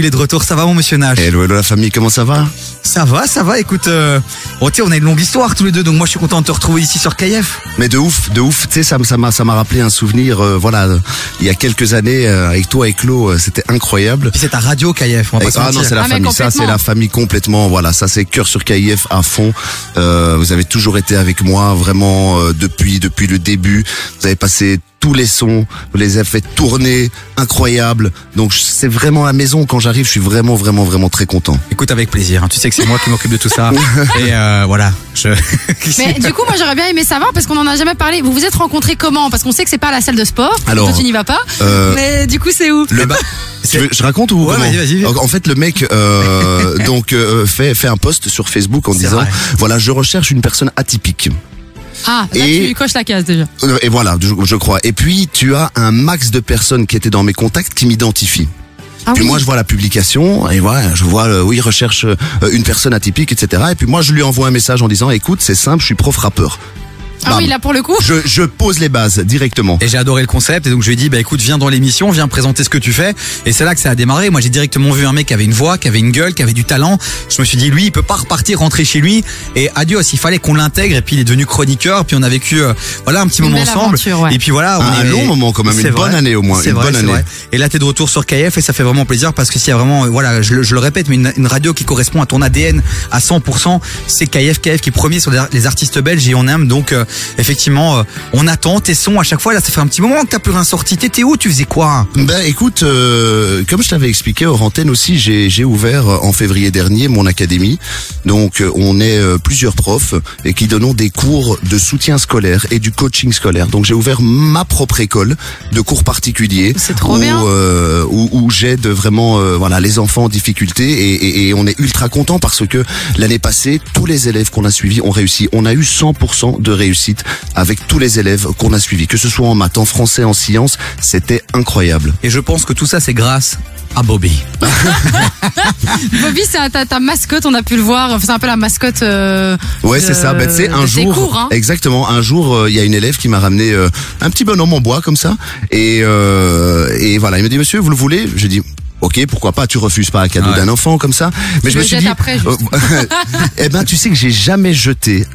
Il est de retour, ça va mon monsieur Nash Hello, hello la famille, comment ça va Ça va, ça va, écoute, euh, bon, tu sais, on a une longue histoire tous les deux, donc moi je suis content de te retrouver ici sur KF. Mais de ouf, de ouf, tu sais, ça, ça m'a, ça m'a rappelé un souvenir, euh, voilà, il y a quelques années, euh, avec toi et Claude, euh, c'était incroyable. Puis c'est ta radio KF, on va pas Et- se ah non, c'est la Ah, famille, ça c'est la famille complètement, voilà, ça c'est cœur sur KIF à fond. Euh, vous avez toujours été avec moi, vraiment, euh, depuis, depuis le début. Vous avez passé tous les sons, vous les avez fait tourner, incroyable. Donc c'est vraiment la maison, quand j'arrive, je suis vraiment, vraiment, vraiment très content. Écoute avec plaisir, hein, tu sais que c'est moi qui m'occupe de tout ça. et euh, voilà, je... Mais du coup, moi, j'aurais bien aimé savoir parce qu'on en a jamais parlé. Vous vous êtes rencontrés comment? Parce qu'on sait que c'est pas à la salle de sport. Alors, toi, tu n'y vas pas. euh, Mais du coup, c'est où? Le ba- Tu veux- je raconte ou Ouais, vas-y, vas-y. En en fait, le mec euh, donc euh, fait fait un post sur Facebook en C'est disant vrai. voilà, je recherche une personne atypique. Ah, là, Et- tu coches la case déjà. Euh, Et voilà, je, je crois. Et puis tu as un max de personnes qui étaient dans mes contacts qui m'identifient. Ah Puis oui. moi je vois la publication et voilà, je vois euh, oui recherche euh, une personne atypique etc. Et puis moi je lui envoie un message en disant écoute c'est simple, je suis prof rappeur. Ah Bam. oui, là, pour le coup. Je, je pose les bases directement. Et j'ai adoré le concept et donc je lui ai dit bah écoute viens dans l'émission, viens présenter ce que tu fais et c'est là que ça a démarré. Moi j'ai directement vu un mec qui avait une voix, qui avait une gueule, qui avait du talent. Je me suis dit lui il peut pas repartir rentrer chez lui et adios, il fallait qu'on l'intègre et puis il est devenu chroniqueur puis on a vécu euh, voilà un petit Une moment ensemble aventure, ouais. et puis voilà, on Un- est- long moment quand même, une bonne année au moins, une vrai, bonne année. vrai. Et là t'es de retour sur KF et ça fait vraiment plaisir parce que s'il y a vraiment voilà, je, le- je le répète mais une, une radio qui correspond à ton ADN à 100%, c'est KF KF qui est premier sur les artistes belges et on aime donc euh, effectivement euh, on attend tes sons à chaque fois là ça fait un petit moment que t'as plus rien sorti. T'étais où? Tu faisais quoi? Ben écoute, euh, comme je t'avais expliqué hors antenne aussi, j'ai j'ai ouvert euh, en février dernier mon académie. Donc euh, on est euh, plusieurs profs et qui donnons des cours de soutien scolaire et du coaching scolaire. Donc j'ai ouvert ma propre école de cours particuliers. C'est trop où, bien. euh, où, où j'aide vraiment euh, voilà les enfants en difficulté et, et, et on est ultra content parce que l'année passée tous les élèves qu'on a suivis ont réussi. On a eu 100% de réussite avec tous les élèves qu'on a suivis, que ce soit en maths, en français, en sciences, c'était incroyable. Et je pense que tout ça c'est grâce à Bobby. Bobby, c'est ta, ta mascotte, on a pu le voir. C'est un peu la mascotte. euh, Ouais, c'est ça. Ben, tu sais, un jour, cours, hein. exactement, un jour, euh, il y a une élève qui m'a ramené euh, un petit bonhomme en bois comme ça, et euh, et voilà, il me dit, monsieur, vous le voulez? Je dis. Ok, pourquoi pas? Tu refuses pas un cadeau Ouais. d'un enfant comme ça? Mais Tu je me le suis jettes dit, après, euh, eh ben, tu sais que j'ai jamais jeté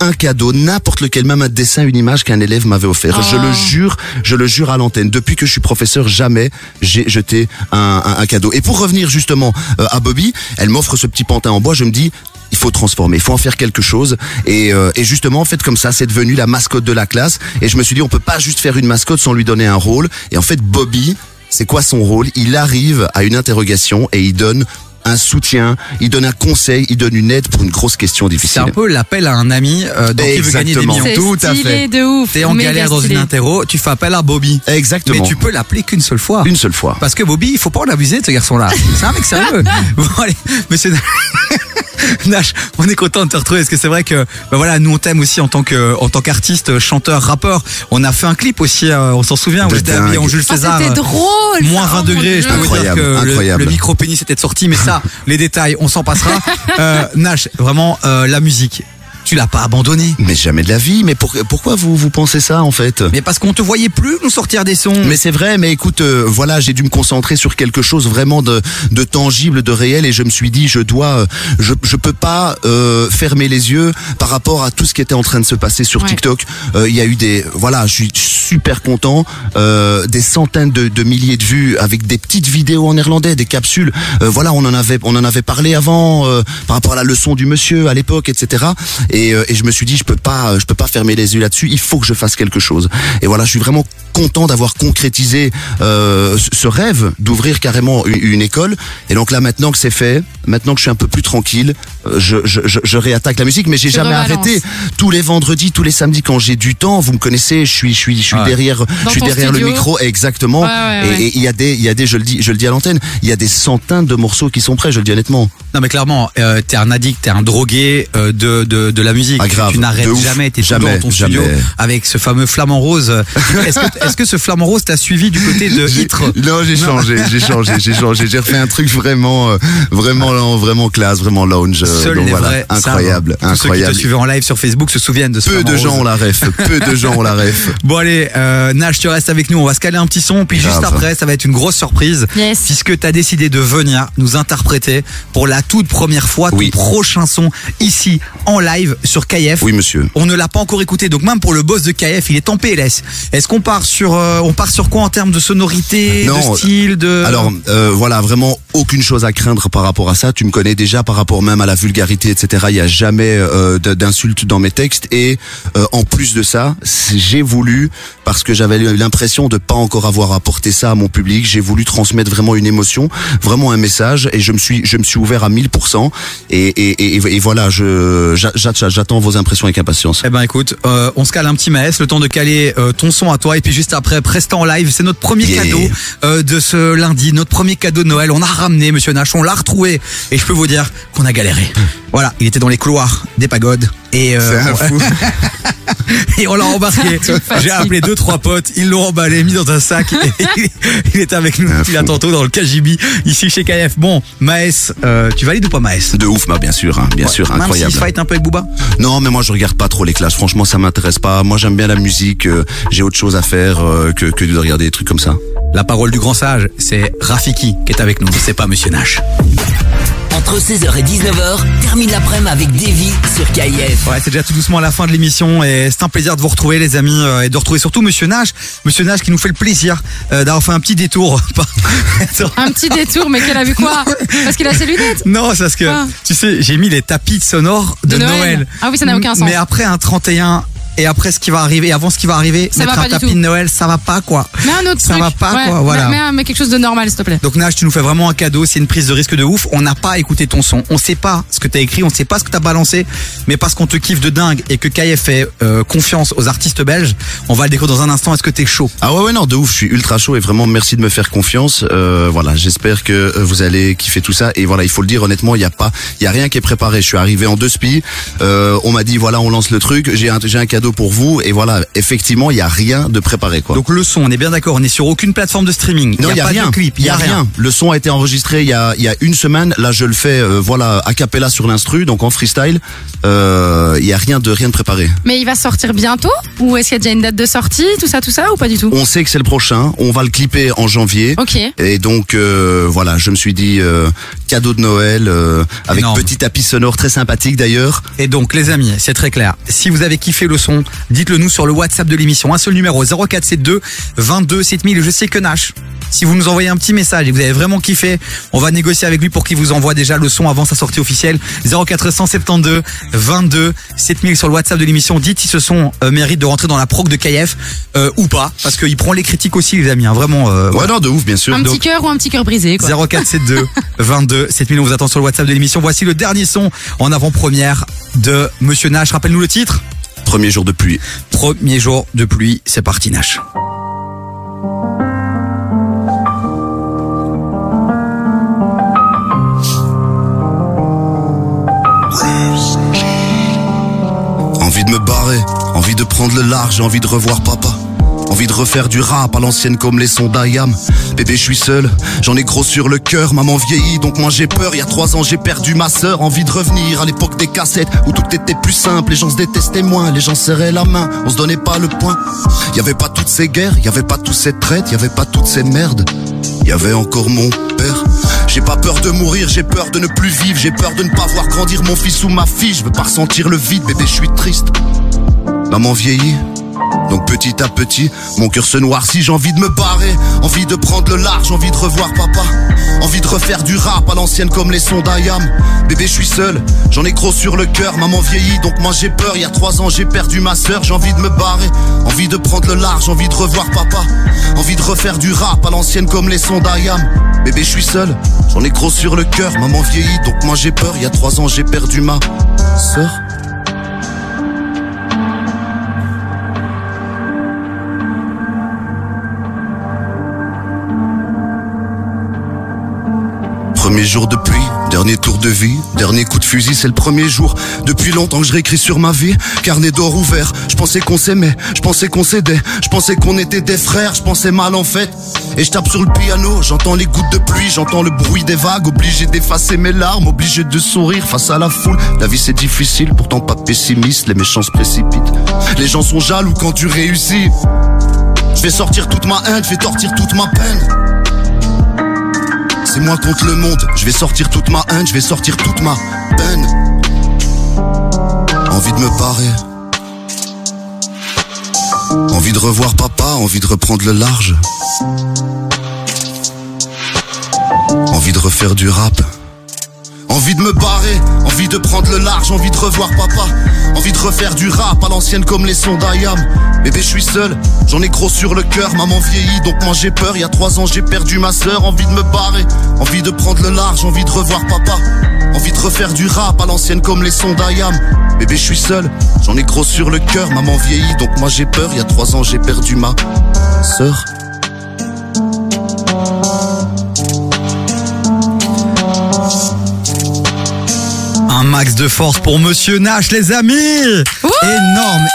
un cadeau, n'importe lequel, même un dessin, une image qu'un élève m'avait offert. Je le jure, je le jure à l'antenne. Depuis que je suis professeur, jamais j'ai jeté un, un- un cadeau. Et pour revenir justement euh, à Bobby, elle m'offre ce petit pantin en bois. Je me dis, il faut transformer, il faut en faire quelque chose. Et, euh, et justement, en fait, comme ça, c'est devenu la mascotte de la classe. Et je me suis dit, on peut pas juste faire une mascotte sans lui donner un rôle. Et en fait, Bobby, c'est quoi son rôle? Il arrive à une interrogation et il donne un soutien, il donne un conseil, il donne une aide pour une grosse question C'est difficile. un peu l'appel à un ami euh, dont il veut gagner des Exactement. millions. C'est tout à fait. de ouf. T'es en méga galère dans une interro, tu fais appel à Bobby. Exactement. Mais tu peux l'appeler qu'une seule fois. Une seule fois. Parce que Bobby, il faut pas en abuser de ce garçon-là. C'est un mec sérieux. Bon, allez, monsieur Nash, on est content de te retrouver parce que c'est vrai que bah voilà, nous on t'aime aussi en tant que en tant qu'artiste, chanteur, rappeur. On a fait un clip aussi, euh, on s'en souvient, où j'étais habillé en Jules Ah, César. c'était euh, drôle. Moins ça, 20 oh mon degrés, je peux vous dire Incroyable, que le- incroyable. le, micro pénis était sorti, mais ça, les détails, on s'en passera. Euh, Nash, vraiment, euh, la musique, tu l'as pas abandonné. Mais jamais de la vie. Mais pour- pourquoi vous vous pensez ça en fait? Mais parce qu'on te voyait plus nous sortir des sons. mais c'est vrai, mais écoute, euh, voilà, j'ai dû me concentrer sur quelque chose vraiment de, de tangible, de réel, et je me suis dit, je dois, euh, je, je peux pas euh, fermer les yeux par rapport à tout ce qui était en train de se passer sur Ouais. TikTok. Euh, Il y a eu des, voilà, je suis super content, euh, des centaines de, de milliers de vues avec des petites vidéos en néerlandais, des capsules. Euh, voilà, on en avait, on en avait parlé avant euh, par rapport à la leçon du monsieur à l'époque, etc. Et, euh, et je me suis dit, je peux pas, je peux pas fermer les yeux là-dessus. Il faut que je fasse quelque chose. Et voilà, je suis vraiment content d'avoir concrétisé euh, ce- rêve d'ouvrir carrément une, une école. Et donc là, maintenant que c'est fait, maintenant que je suis un peu plus tranquille, euh, je, je, je, je réattaque la musique. Mais j'ai jamais arrêté. Tous les vendredis, tous les samedis, quand j'ai du temps, vous me connaissez, je suis, je suis, je suis Ouais. derrière, je suis derrière le micro, exactement. Ouais, ouais, Et- il y a des, il y a des, je le dis, je le dis à l'antenne, il y a des centaines de morceaux qui sont prêts. Je le dis honnêtement. Non mais clairement, euh, t'es un addict, t'es un drogué euh, de, de, de la musique. Ah, grave, tu n'arrêtes jamais, t'es Jamais, dans ton jamais. studio avec ce fameux flamant rose. Est-ce que, est-ce que ce flamant rose t'a suivi du côté de J'ai- Hitre Non, j'ai changé, j'ai changé, j'ai changé. J'ai refait un truc vraiment, euh, vraiment, vraiment classe, vraiment lounge. euh, Seuls donc les voilà, vrais incroyable, savent. Tous ceux qui incroyable. te suivaient en live sur Facebook se souviennent de ce Peu flamant de gens rose. ont la ref, peu de gens ont la ref. Bon allez, euh, Nash, tu restes avec nous, on va se caler un petit son, puis juste Grave. après, ça va être une grosse surprise, Yes. puisque tu as décidé de venir nous interpréter pour la toute première fois Oui. ton prochain son ici en live sur KF. Oui, monsieur. On ne l'a pas encore écouté, donc même pour le boss de KF, il est en PLS. Est-ce qu'on part sur, euh, on part sur quoi en termes de sonorité, Non, de style, de Alors euh, voilà, vraiment aucune chose à craindre par rapport à ça. Tu me connais déjà par rapport même à la vulgarité, etc. Il y a jamais euh, d'insultes dans mes textes. Et euh, en plus de ça, j'ai voulu parce que j'avais l'impression de pas encore avoir apporté ça à mon public. J'ai voulu transmettre vraiment une émotion, vraiment un message. Et je me suis, je me suis ouvert à 1000%. Et, et, et, et voilà, je j'a- j'a- j'attends vos impressions avec impatience. Eh ben écoute, euh, on se cale un petit maes, le temps de caler euh, ton son à toi et puis juste après Presta en live, c'est notre premier Yeah. cadeau euh, de ce lundi, notre premier cadeau de Noël. On a ramené Monsieur Nash, on l'a retrouvé et je peux vous dire qu'on a galéré. Voilà, il était dans les couloirs des pagodes et euh, C'est un on- fou. et on l'a embarqué. J'ai appelé deux trois potes, ils l'ont emballé, mis dans un sac. Et il, il est avec nous Un depuis là fou. tantôt dans le KGB ici chez KF. Bon, Maes, euh, tu valides ou pas Maes? De ouf, bah, bien sûr, hein, bien sûr, Même incroyable. fight un peu avec Booba? Non, mais moi je regarde pas trop les classes. Franchement, ça m'intéresse pas. Moi, j'aime bien la musique. euh, J'ai autre chose à faire euh, que, que de regarder des trucs comme ça. La parole du grand sage, c'est Rafiki qui est avec nous, c'est pas Monsieur Nash. Entre 16h et 19h, termine l'après-midi avec Davy sur KIF. Ouais, c'est déjà tout doucement la fin de l'émission et c'est un plaisir de vous retrouver les amis euh, et de retrouver surtout Monsieur Nash, Monsieur Nash qui nous fait le plaisir euh, d'avoir fait un petit détour. Un petit détour, mais qu'elle a vu quoi? Parce qu'il a ses lunettes? non, c'est parce que Ah. tu sais, j'ai mis les tapis sonores de, De Noël. Ah oui, ça n'a aucun sens. Mais après un 31 et après ce qui va arriver, et avant ce qui va arriver, Ça mettre va pas tapis de Noël, ça va pas quoi. Mais un autre Ça truc. va pas, Ouais, quoi, voilà. Mais, mais, mais quelque chose de normal, s'il te plaît. Donc Nash, tu nous fais vraiment un cadeau, c'est une prise de risque de ouf. On n'a pas écouté ton son, on sait pas ce que t'as écrit, on sait pas ce que t'as balancé, mais parce qu'on te kiffe de dingue et que KF fait euh, confiance aux artistes belges, on va le découvrir dans un instant. Est-ce que t'es chaud? Ah ouais, ouais, non, de ouf. Je suis ultra chaud et vraiment merci de me faire confiance. Euh, voilà, j'espère que euh, vous allez kiffer tout ça. Et voilà, il faut le dire honnêtement, il y a pas, il y a rien qui est préparé. Je suis arrivé en deux spies. Euh, on m'a dit voilà, on lance le truc. J'ai un, j'ai un cadeau pour vous. Et voilà, effectivement, il y a rien de préparé quoi. Donc le son, on est bien d'accord, on est sur aucune plateforme de streaming. Non, il y a, pas rien. de clip, Il y a rien. Le son a été enregistré il y a, il y a une semaine. Là, je le fais, euh, voilà, a cappella sur l'instru, donc en freestyle. Euh, il y a rien de rien de préparé. Mais il va sortir bientôt Ou est-ce qu'il y a déjà une date de sortie Tout ça, tout ça Ou pas du tout? On sait que c'est le prochain. On va le clipper en janvier. Ok. Et donc euh, voilà, je me suis dit euh, cadeau de Noël euh, avec Énorme. petit tapis sonore très sympathique d'ailleurs. Et donc les amis, c'est très clair. Si vous avez kiffé le son, dites-le nous sur le WhatsApp de l'émission. Un seul numéro 0472 22 7000. Je sais que Nash. Si vous nous envoyez un petit message et que vous avez vraiment kiffé, on va négocier avec lui pour qu'il vous envoie déjà le son avant sa sortie officielle. 0472 22 7000 sur le WhatsApp de l'émission. Dites si ce son euh, mérite de rentrer dans la prog de KF euh, ou pas, parce qu'il prend les critiques aussi, les amis. hein. vraiment. euh, Ouais non de ouf bien sûr. Un Donc, petit cœur ou un petit cœur brisé, quoi. 0472 22 7000 on vous attend sur le WhatsApp de l'émission. Voici le dernier son en avant-première de Monsieur Nash. Rappelle-nous le titre. Premier jour de pluie. Premier jour de pluie, c'est parti Nash. Envie de me barrer, envie de prendre le large, envie de revoir papa. Envie de refaire du rap à l'ancienne comme les sons d'Ayam. Bébé, je suis seul, j'en ai gros sur le cœur. Maman vieillit, donc moi j'ai peur. Il y a trois ans, j'ai perdu ma sœur. Envie de revenir à l'époque des cassettes où tout était plus simple. Les gens se détestaient moins, les gens serraient la main, on se donnait pas le point. Y avait pas toutes ces guerres, y avait pas toutes ces traites, y avait pas toutes ces merdes. Y avait encore mon père. J'ai pas peur de mourir, j'ai peur de ne plus vivre, j'ai peur de ne pas voir grandir mon fils ou ma fille. Je veux pas ressentir le vide, bébé, je suis triste. Maman vieillit. Donc petit à petit, mon cœur se noircit, j'ai envie de me barrer, envie de prendre le large, envie de revoir papa, envie de refaire du rap à l'ancienne comme les sons d'Ayam. Bébé, je suis seul, j'en ai gros sur le cœur, maman vieillit, donc moi j'ai peur, il y a trois ans j'ai perdu ma sœur, j'ai envie de me barrer, envie de prendre le large, envie de revoir papa, envie de refaire du rap à l'ancienne comme les sons d'Ayam. Bébé, je suis seul, j'en ai gros sur le cœur, maman vieillit, donc moi j'ai peur, il y a trois ans j'ai perdu ma sœur. Premier jour de pluie, dernier tour de vie, dernier coup de fusil, c'est le premier jour. Depuis longtemps que je réécris sur ma vie, carnet d'or ouvert. Je pensais qu'on s'aimait, je pensais qu'on s'aidait, je pensais qu'on était des frères, je pensais mal en fait. Et je tape sur le piano, j'entends les gouttes de pluie, j'entends le bruit des vagues, obligé d'effacer mes larmes, obligé de sourire face à la foule. La vie c'est difficile, pourtant pas pessimiste, les méchants se précipitent. Les gens sont jaloux quand tu réussis. Je vais sortir toute ma haine, je vais tortir toute ma peine. Moi contre le monde, je vais sortir toute ma haine, je vais sortir toute ma peine. Envie de me barrer. Envie de revoir papa, envie de reprendre le large. Envie de refaire du rap. Envie de me barrer, envie de prendre le large, envie de revoir papa, envie de refaire du rap à l'ancienne comme les sons d'Ayam. Bébé, je suis seul, j'en ai gros sur le cœur, maman vieillit donc moi j'ai peur. Il y a trois ans j'ai perdu ma sœur, envie de me barrer, envie de prendre le large, envie de revoir papa, envie de refaire du rap à l'ancienne comme les sons d'Ayam. Bébé, je suis seul, j'en ai gros sur le cœur, maman vieillit donc moi j'ai peur. Il y a trois ans j'ai perdu ma sœur. Max de force pour Monsieur Nash, les amis Énorme,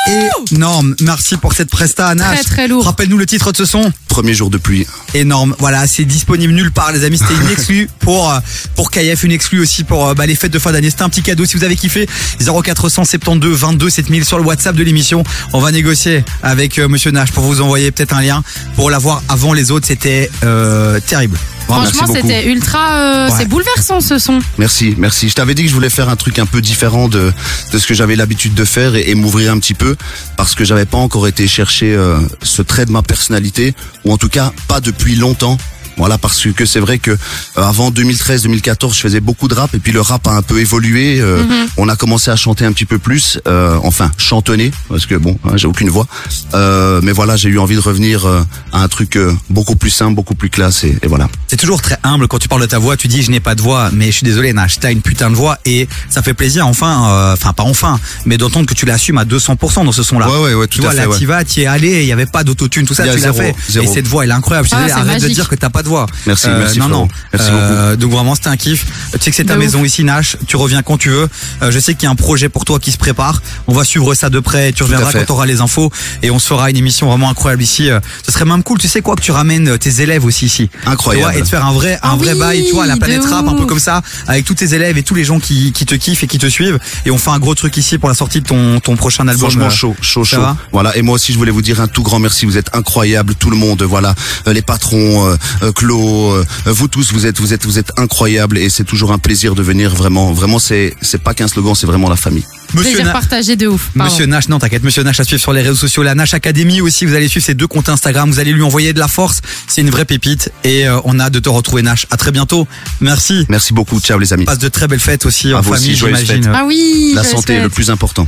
énorme. Merci pour cette presta, Nash. Très, très lourd. Rappelle-nous le titre de ce son. Premier jour de pluie. Énorme. Voilà, c'est disponible nulle part, les amis. C'était une exclue pour euh, pour KF, une exclue aussi pour euh, bah, les fêtes de fin d'année. C'était un petit cadeau. Si vous avez kiffé, 0472 22 7000 sur le WhatsApp de l'émission. On va négocier avec euh, Monsieur Nash pour vous envoyer peut-être un lien pour l'avoir avant les autres. C'était euh, terrible. Vraiment, Franchement, c'était ultra. euh, Ouais. C'est bouleversant ce son. Merci, merci. Je t'avais dit que je voulais faire un truc un peu différent de, de ce que j'avais l'habitude de faire et, et m'ouvrir un petit peu parce que j'avais pas encore été chercher euh, ce trait de ma personnalité ou en tout cas pas depuis longtemps. Voilà parce que c'est vrai que euh, avant 2013-2014 je faisais beaucoup de rap et puis le rap a un peu évolué. euh, On a commencé à chanter un petit peu plus, euh, enfin chantonner parce que bon hein, j'ai aucune voix. Euh, mais voilà j'ai eu envie de revenir euh, à un truc euh, beaucoup plus simple, beaucoup plus classe et, et voilà. C'est toujours très humble quand tu parles de ta voix. Tu dis je n'ai pas de voix, mais je suis désolé Nash, t'as une putain de voix et ça fait plaisir enfin, euh, enfin pas enfin, mais d'entendre que tu l'assumes à 200% dans ce son-là. Ouais, ouais, ouais, tout tu à vois, fait, là, ouais. t'y vas, t'y es allé, il y avait pas d'autotune, tout ça, y tu l'as fait. zéro. Et cette voix, elle est incroyable. Je suis Ah, désolé, arrête de dire que t'as pas de voix. Merci, merci, Non, non. Florent. Merci Donc vraiment, c'était un kiff. Tu sais que c'est ta De maison ouf. ici, Nash. Tu reviens quand tu veux. Euh, je sais qu'il y a un projet pour toi qui se prépare. On va suivre ça de près. Tu reviendras quand tu auras les infos et on se fera une émission vraiment incroyable ici. Euh, Ce serait même cool. Tu sais quoi que tu ramènes euh, tes élèves aussi ici. Incroyable. Tu vois, et de faire un vrai, un Ah vrai oui, bail. Tu vois, la de planète rap, un peu comme ça, avec tous tes élèves et tous les gens qui, qui te kiffent et qui te suivent. Et on fait un gros truc ici pour la sortie de ton, ton prochain album. Franchement euh, chaud, chaud, chaud. Voilà. Et moi aussi, je voulais vous dire un tout grand merci. Vous êtes incroyables, tout le monde. Voilà, Euh, les patrons, euh, Claude, euh, vous tous, vous êtes, vous êtes, vous êtes incroyables. Et c'est toujours un plaisir de venir. Vraiment, vraiment, c'est, c'est pas qu'un slogan, c'est vraiment la famille. Monsieur Plaisir Na- partagé de ouf. Pardon. Monsieur Nash, non t'inquiète, Monsieur Nash à suivre sur les réseaux sociaux, la Nash Academy aussi, vous allez suivre ses deux comptes Instagram, vous allez lui envoyer de la force, c'est une vraie pépite et euh, on a hâte de te retrouver Nash. À très bientôt, merci. Merci beaucoup. Ciao, les amis. Passe de très belles fêtes aussi À en famille, j'imagine. Ah oui. La santé est le plus important.